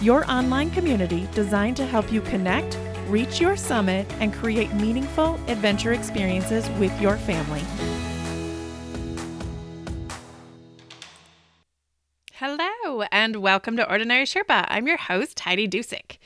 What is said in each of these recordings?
your online community designed to help you connect, reach your summit, and create meaningful adventure experiences with your family. Hello, and welcome to Ordinary Sherpa. I'm your host, Heidi Dusick.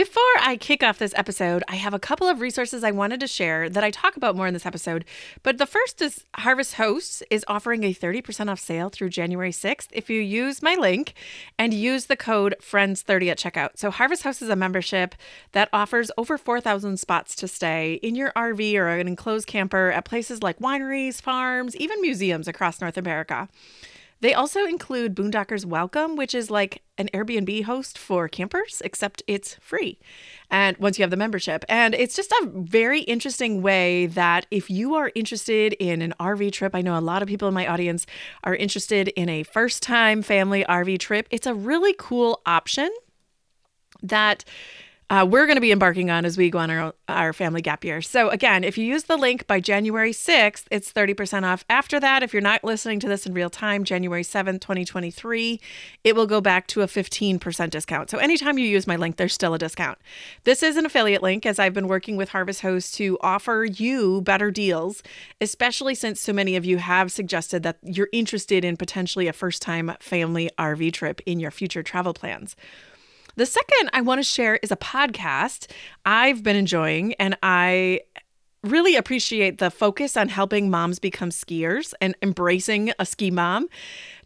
Before I kick off this episode, I have a couple of resources I wanted to share that I talk about more in this episode. But the first is Harvest Hosts is offering a 30% off sale through January 6th if you use my link and use the code FRIENDS30 at checkout. So Harvest Host is a membership that offers over 4,000 spots to stay in your RV or an enclosed camper at places like wineries, farms, even museums across North America. They also include Boondockers Welcome, which is like an Airbnb host for campers, except it's free. And once you have the membership, and it's just a very interesting way that if you are interested in an RV trip, I know a lot of people in my audience are interested in a first time family RV trip. It's a really cool option that uh, we're going to be embarking on as we go on our, our family gap year. So, again, if you use the link by January 6th, it's 30% off. After that, if you're not listening to this in real time, January 7th, 2023, it will go back to a 15% discount. So, anytime you use my link, there's still a discount. This is an affiliate link as I've been working with Harvest Host to offer you better deals, especially since so many of you have suggested that you're interested in potentially a first time family RV trip in your future travel plans. The second I want to share is a podcast I've been enjoying, and I really appreciate the focus on helping moms become skiers and embracing a ski mom.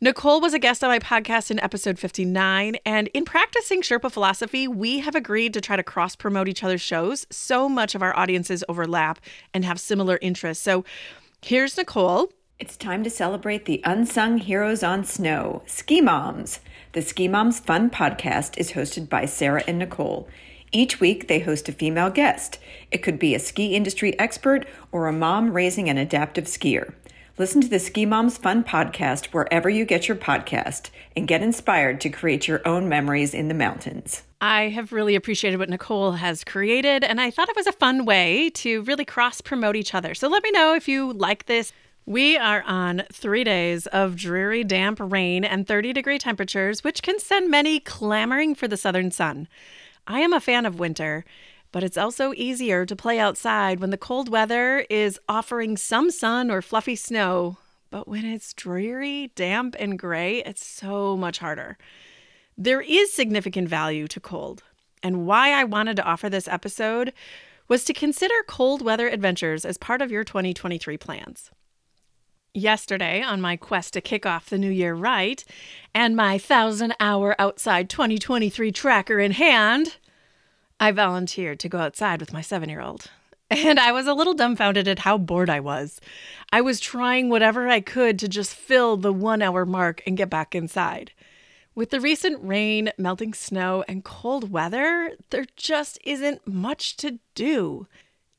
Nicole was a guest on my podcast in episode 59, and in practicing Sherpa philosophy, we have agreed to try to cross promote each other's shows. So much of our audiences overlap and have similar interests. So here's Nicole. It's time to celebrate the unsung heroes on snow, ski moms. The Ski Moms Fun podcast is hosted by Sarah and Nicole. Each week, they host a female guest. It could be a ski industry expert or a mom raising an adaptive skier. Listen to the Ski Moms Fun podcast wherever you get your podcast and get inspired to create your own memories in the mountains. I have really appreciated what Nicole has created, and I thought it was a fun way to really cross promote each other. So let me know if you like this. We are on three days of dreary, damp rain and 30 degree temperatures, which can send many clamoring for the southern sun. I am a fan of winter, but it's also easier to play outside when the cold weather is offering some sun or fluffy snow. But when it's dreary, damp, and gray, it's so much harder. There is significant value to cold. And why I wanted to offer this episode was to consider cold weather adventures as part of your 2023 plans yesterday on my quest to kick off the new year right and my thousand hour outside 2023 tracker in hand, I volunteered to go outside with my seven year old. And I was a little dumbfounded at how bored I was. I was trying whatever I could to just fill the one hour mark and get back inside. With the recent rain, melting snow, and cold weather, there just isn't much to do.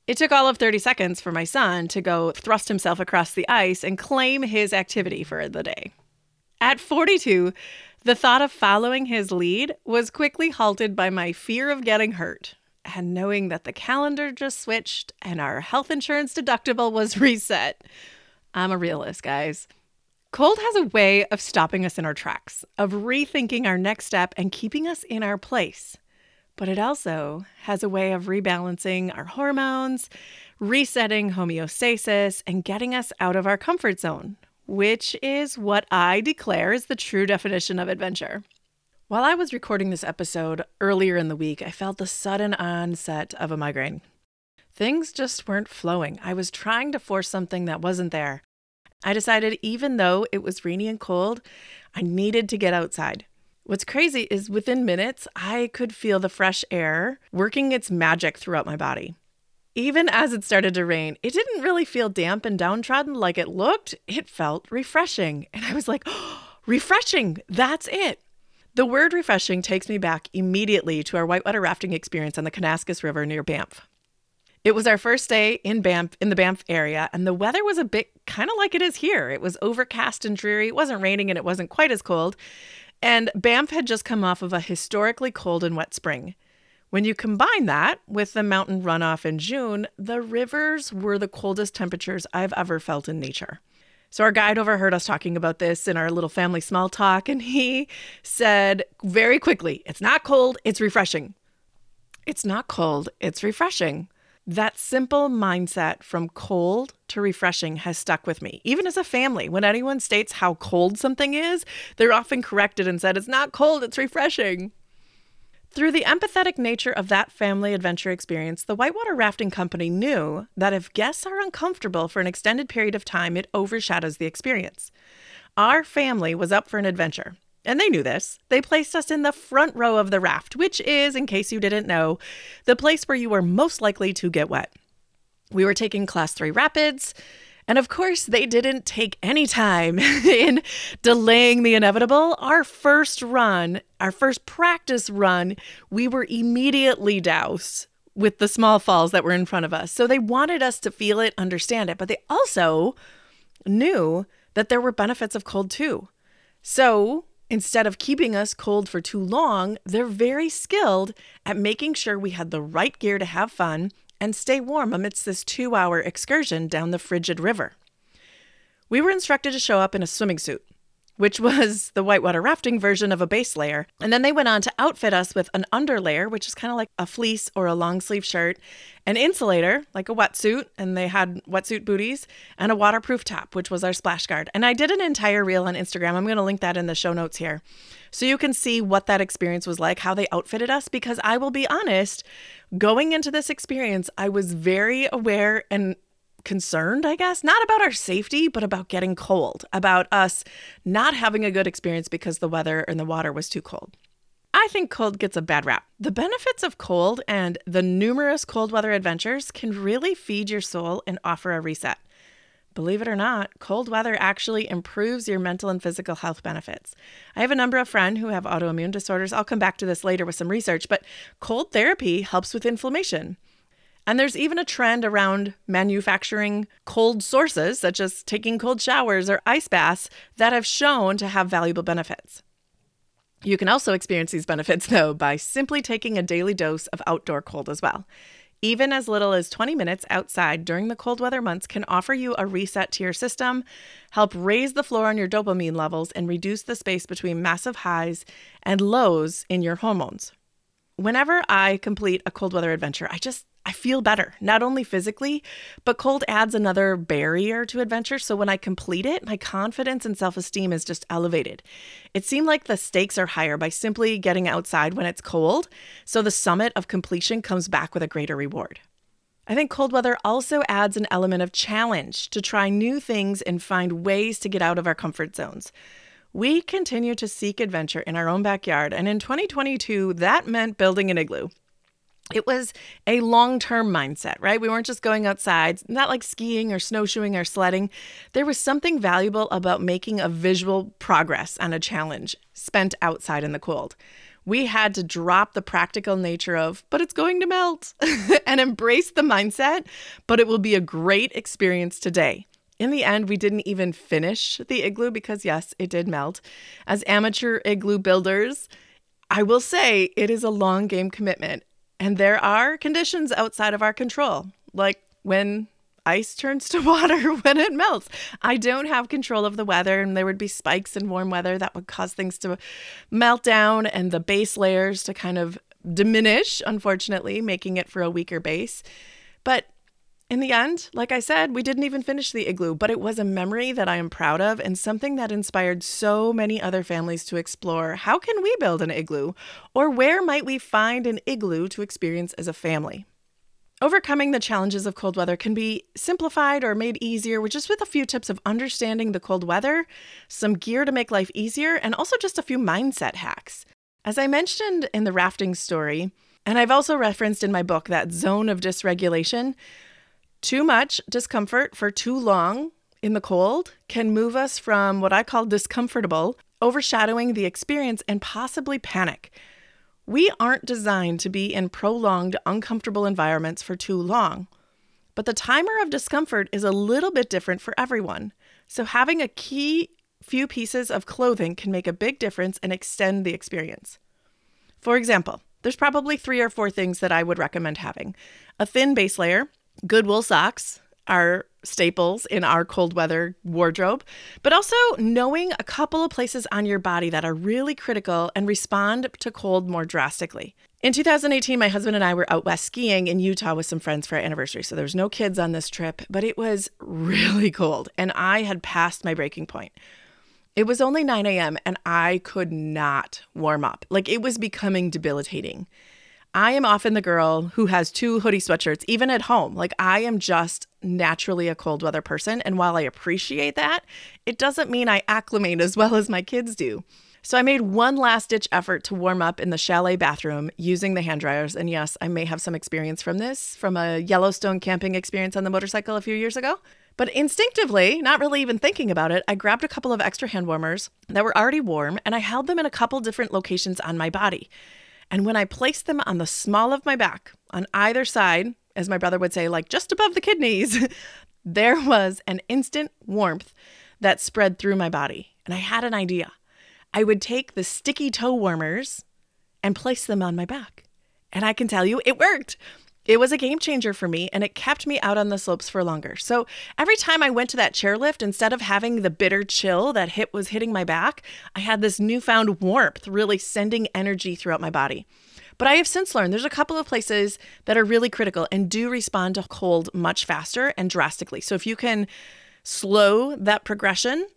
It took all of 30 seconds for my son to go thrust himself across the ice and claim his activity for the day. At 42, the thought of following his lead was quickly halted by my fear of getting hurt and knowing that the calendar just switched and our health insurance deductible was reset. I'm a realist, guys. Cold has a way of stopping us in our tracks, of rethinking our next step and keeping us in our place but it also has a way of rebalancing our hormones, resetting homeostasis, and getting us out of our comfort zone, which is what I declare is the true definition of adventure. While I was recording this episode earlier in the week, I felt the sudden onset of a migraine. Things just weren't flowing. I was trying to force something that wasn't there. I decided, even though it was rainy and cold, I needed to get outside. What's crazy is within minutes, I could feel the fresh air working its magic throughout my body. Even as it started to rain, it didn't really feel damp and downtrodden like it looked. It felt refreshing. And I was like, oh, refreshing, that's it. The word refreshing takes me back immediately to our whitewater rafting experience on the Kananaskis River near Banff. It was our first day in Banff, in the Banff area, and the weather was a bit kind of like it is here. It was overcast and dreary. It wasn't raining and it wasn't quite as cold. And Banff had just come off of a historically cold and wet spring. When you combine that with the mountain runoff in June, the rivers were the coldest temperatures I've ever felt in nature. So our guide overheard us talking about this in our little family small talk, and he said very quickly, It's not cold, it's refreshing. It's not cold, it's refreshing. That simple mindset from cold to refreshing has stuck with me. Even as a family, when anyone states how cold something is, they're often corrected and said, It's not cold, it's refreshing. Through the empathetic nature of that family adventure experience, the Whitewater Rafting Company knew that if guests are uncomfortable for an extended period of time, it overshadows the experience. Our family was up for an adventure, and they knew this. They placed us in the front row of the raft, which is, in case you didn't know, the place where you were most likely to get wet. We were taking Class 3 rapids. And of course, they didn't take any time in delaying the inevitable. Our first run, our first practice run, we were immediately doused with the small falls that were in front of us. So they wanted us to feel it, understand it, but they also knew that there were benefits of cold too. So instead of keeping us cold for too long, they're very skilled at making sure we had the right gear to have fun and stay warm amidst this two hour excursion down the frigid river. We were instructed to show up in a swimming suit, which was the whitewater rafting version of a base layer. And then they went on to outfit us with an underlayer, which is kind of like a fleece or a long sleeve shirt, an insulator, like a wetsuit, and they had wetsuit booties, and a waterproof top, which was our splash guard. And I did an entire reel on Instagram. I'm going to link that in the show notes here. So you can see what that experience was like, how they outfitted us, because I will be honest, going into this experience, I was very aware and concerned, I guess, not about our safety, but about getting cold, about us not having a good experience because the weather and the water was too cold. I think cold gets a bad rap. The benefits of cold and the numerous cold weather adventures can really feed your soul and offer a reset. Believe it or not, cold weather actually improves your mental and physical health benefits. I have a number of friends who have autoimmune disorders. I'll come back to this later with some research, but cold therapy helps with inflammation. And there's even a trend around manufacturing cold sources, such as taking cold showers or ice baths, that have shown to have valuable benefits. You can also experience these benefits, though, by simply taking a daily dose of outdoor cold as well. Even as little as 20 minutes outside during the cold weather months can offer you a reset to your system, help raise the floor on your dopamine levels, and reduce the space between massive highs and lows in your hormones. Whenever I complete a cold weather adventure, I just I feel better, not only physically, but cold adds another barrier to adventure. So when I complete it, my confidence and self esteem is just elevated. It seemed like the stakes are higher by simply getting outside when it's cold. So the summit of completion comes back with a greater reward. I think cold weather also adds an element of challenge to try new things and find ways to get out of our comfort zones. We continue to seek adventure in our own backyard, and in 2022, that meant building an igloo it was a long term mindset, right? We weren't just going outside, not like skiing or snowshoeing or sledding. There was something valuable about making a visual progress on a challenge spent outside in the cold. We had to drop the practical nature of, but it's going to melt, and embrace the mindset, but it will be a great experience today. In the end, we didn't even finish the igloo because, yes, it did melt. As amateur igloo builders, I will say it is a long game commitment and there are conditions outside of our control, like when ice turns to water when it melts. I don't have control of the weather, and there would be spikes in warm weather that would cause things to melt down and the base layers to kind of diminish, unfortunately, making it for a weaker base. But in the end, like I said, we didn't even finish the igloo, but it was a memory that I am proud of and something that inspired so many other families to explore how can we build an igloo? Or where might we find an igloo to experience as a family? Overcoming the challenges of cold weather can be simplified or made easier with just with a few tips of understanding the cold weather, some gear to make life easier, and also just a few mindset hacks. As I mentioned in the rafting story, and I've also referenced in my book that zone of dysregulation, too much discomfort for too long in the cold can move us from what I call discomfortable overshadowing the experience and possibly panic. We aren't designed to be in prolonged, uncomfortable environments for too long. But the timer of discomfort is a little bit different for everyone. So, having a key few pieces of clothing can make a big difference and extend the experience. For example, there's probably three or four things that I would recommend having a thin base layer, good wool socks, are staples in our cold weather wardrobe, but also knowing a couple of places on your body that are really critical and respond to cold more drastically. In 2018, my husband and I were out west skiing in Utah with some friends for our anniversary. So there was no kids on this trip, but it was really cold and I had passed my breaking point. It was only 9 a.m. and I could not warm up. Like it was becoming debilitating. I am often the girl who has two hoodie sweatshirts, even at home. Like, I am just naturally a cold weather person. And while I appreciate that, it doesn't mean I acclimate as well as my kids do. So I made one last ditch effort to warm up in the chalet bathroom using the hand dryers. And yes, I may have some experience from this from a Yellowstone camping experience on the motorcycle a few years ago. But instinctively, not really even thinking about it, I grabbed a couple of extra hand warmers that were already warm and I held them in a couple different locations on my body. And when I placed them on the small of my back, on either side, as my brother would say, like just above the kidneys, there was an instant warmth that spread through my body. And I had an idea. I would take the sticky toe warmers and place them on my back. And I can tell you, it worked. It was a game changer for me and it kept me out on the slopes for longer. So every time I went to that chairlift, instead of having the bitter chill that hit was hitting my back, I had this newfound warmth really sending energy throughout my body. But I have since learned there's a couple of places that are really critical and do respond to cold much faster and drastically. So if you can slow that progression,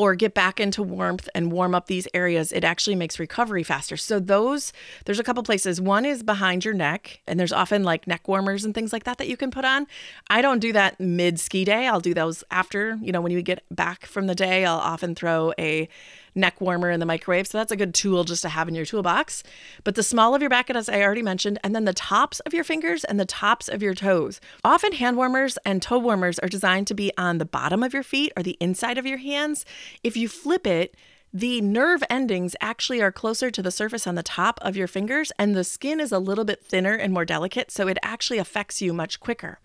or get back into warmth and warm up these areas, it actually makes recovery faster. So those there's a couple places. One is behind your neck, and there's often like neck warmers and things like that that you can put on. I don't do that mid ski day. I'll do those after, you know, when you get back from the day, I'll often throw a neck warmer in the microwave. So that's a good tool just to have in your toolbox. But the small of your back, as I already mentioned, and then the tops of your fingers and the tops of your toes. Often hand warmers and toe warmers are designed to be on the bottom of your feet or the inside of your hands. If you flip it, the nerve endings actually are closer to the surface on the top of your fingers, and the skin is a little bit thinner and more delicate, so it actually affects you much quicker.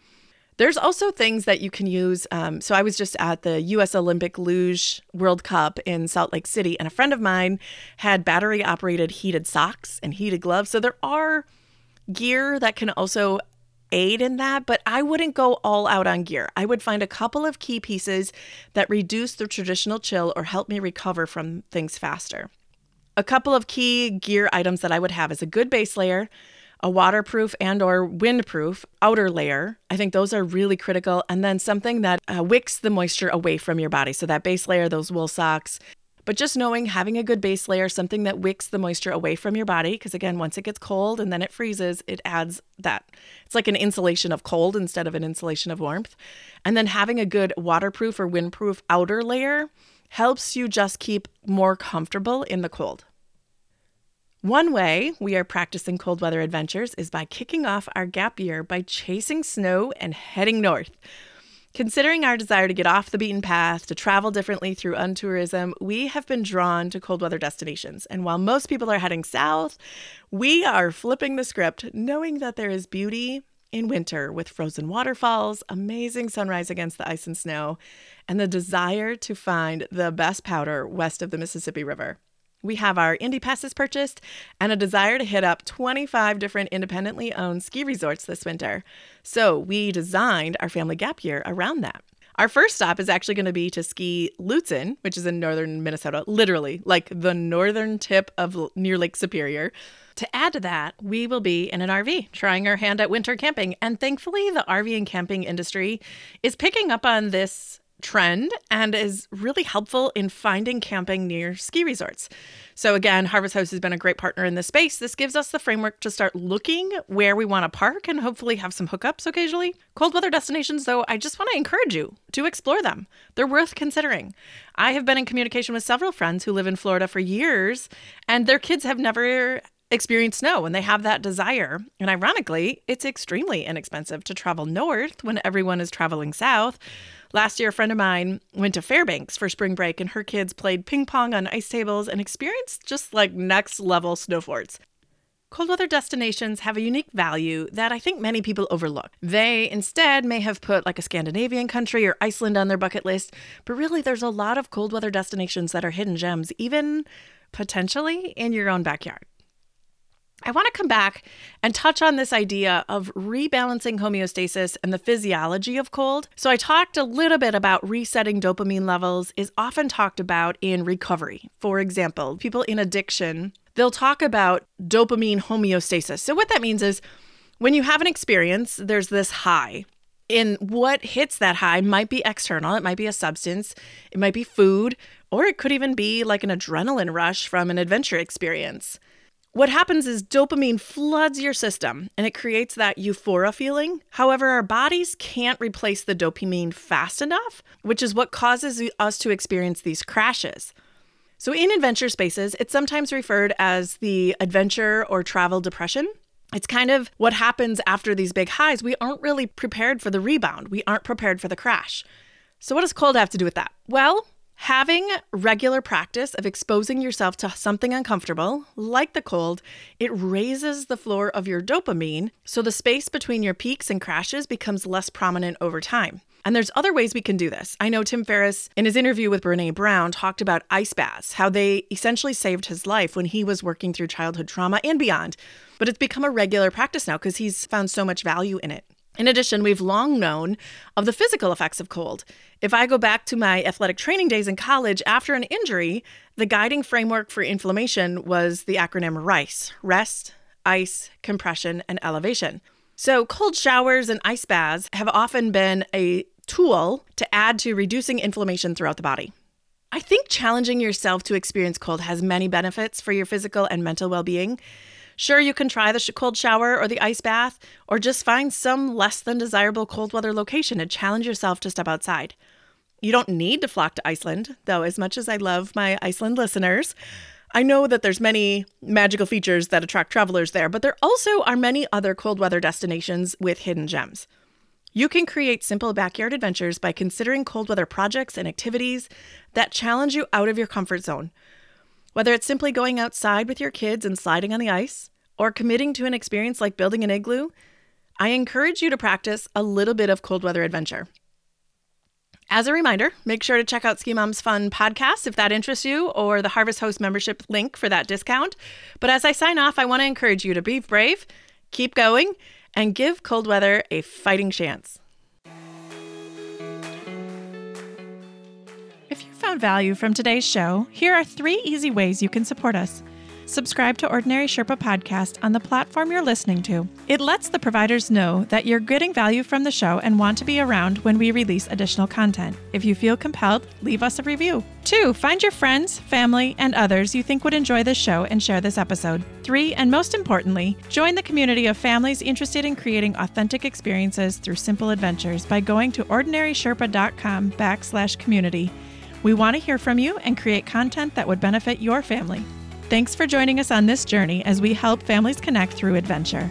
There's also things that you can use. Um, so I was just at the U.S. Olympic Luge World Cup in Salt Lake City, and a friend of mine had battery operated heated socks and heated gloves. So there are gear that can also aid in that, but I wouldn't go all out on gear. I would find a couple of key pieces that reduce the traditional chill or help me recover from things faster. A couple of key gear items that I would have is a good base layer, a waterproof and or windproof outer layer. I think those are really critical and then something that uh, wicks the moisture away from your body. So that base layer, those wool socks, but just knowing having a good base layer, something that wicks the moisture away from your body, because again, once it gets cold and then it freezes, it adds that. It's like an insulation of cold instead of an insulation of warmth. And then having a good waterproof or windproof outer layer helps you just keep more comfortable in the cold. One way we are practicing cold weather adventures is by kicking off our gap year by chasing snow and heading north. Considering our desire to get off the beaten path, to travel differently through untourism, we have been drawn to cold weather destinations. And while most people are heading south, we are flipping the script, knowing that there is beauty in winter with frozen waterfalls, amazing sunrise against the ice and snow, and the desire to find the best powder west of the Mississippi River. We have our Indy passes purchased and a desire to hit up 25 different independently owned ski resorts this winter. So we designed our family gap year around that. Our first stop is actually going to be to ski Lutsen, which is in northern Minnesota, literally like the northern tip of near Lake Superior. To add to that, we will be in an RV trying our hand at winter camping. And thankfully, the RV and camping industry is picking up on this trend and is really helpful in finding camping near ski resorts. So, again, Harvest Host has been a great partner in this space. This gives us the framework to start looking where we want to park and hopefully have some hookups occasionally. Cold weather destinations, though, I just want to encourage you to explore them. They're worth considering. I have been in communication with several friends who live in Florida for years, and their kids have never experience snow and they have that desire. And ironically, it's extremely inexpensive to travel north when everyone is traveling south. Last year, a friend of mine went to Fairbanks for spring break, and her kids played ping pong on ice tables and experienced just like next level snow forts. Cold weather destinations have a unique value that I think many people overlook. They instead may have put like a Scandinavian country or Iceland on their bucket list, but really there's a lot of cold weather destinations that are hidden gems, even potentially in your own backyard. I want to come back and touch on this idea of rebalancing homeostasis and the physiology of cold. So, I talked a little bit about resetting dopamine levels, is often talked about in recovery. For example, people in addiction they'll talk about dopamine homeostasis. So, what that means is when you have an experience, there's this high. And what hits that high might be external, it might be a substance, it might be food, or it could even be like an adrenaline rush from an adventure experience. What happens is dopamine floods your system and it creates that euphoria feeling. However, our bodies can't replace the dopamine fast enough, which is what causes us to experience these crashes. So, in adventure spaces, it's sometimes referred as the adventure or travel depression. It's kind of what happens after these big highs. We aren't really prepared for the rebound, we aren't prepared for the crash. So, what does cold have to do with that? Well, Having regular practice of exposing yourself to something uncomfortable, like the cold, it raises the floor of your dopamine, so the space between your peaks and crashes becomes less prominent over time. And there's other ways we can do this. I know Tim Ferriss, in his interview with Brene Brown, talked about ice baths, how they essentially saved his life when he was working through childhood trauma and beyond. But it's become a regular practice now because he's found so much value in it. In addition, we've long known of the physical effects of cold. If I go back to my athletic training days in college after an injury, the guiding framework for inflammation was the acronym RICE rest, ice, compression, and elevation. So, cold showers and ice baths have often been a tool to add to reducing inflammation throughout the body. I think challenging yourself to experience cold has many benefits for your physical and mental well being. Sure, you can try the cold shower or the ice bath, or just find some less than desirable cold weather location and challenge yourself to step outside. You don't need to flock to Iceland, though, as much as I love my Iceland listeners. I know that there's many magical features that attract travelers there, but there also are many other cold weather destinations with hidden gems. You can create simple backyard adventures by considering cold weather projects and activities that challenge you out of your comfort zone. Whether it's simply going outside with your kids and sliding on the ice, or committing to an experience like building an igloo, I encourage you to practice a little bit of cold weather adventure. As a reminder, make sure to check out Ski Mom's Fun podcast if that interests you, or the Harvest Host membership link for that discount. But as I sign off, I want to encourage you to be brave, keep going, and give cold weather a fighting chance. Found value from today's show, here are three easy ways you can support us. Subscribe to Ordinary Sherpa Podcast on the platform you're listening to. It lets the providers know that you're getting value from the show and want to be around when we release additional content. If you feel compelled, leave us a review. Two, find your friends, family, and others you think would enjoy this show and share this episode. Three, and most importantly, join the community of families interested in creating authentic experiences through simple adventures by going to ordinarysherpa.com backslash community. We want to hear from you and create content that would benefit your family. Thanks for joining us on this journey as we help families connect through adventure.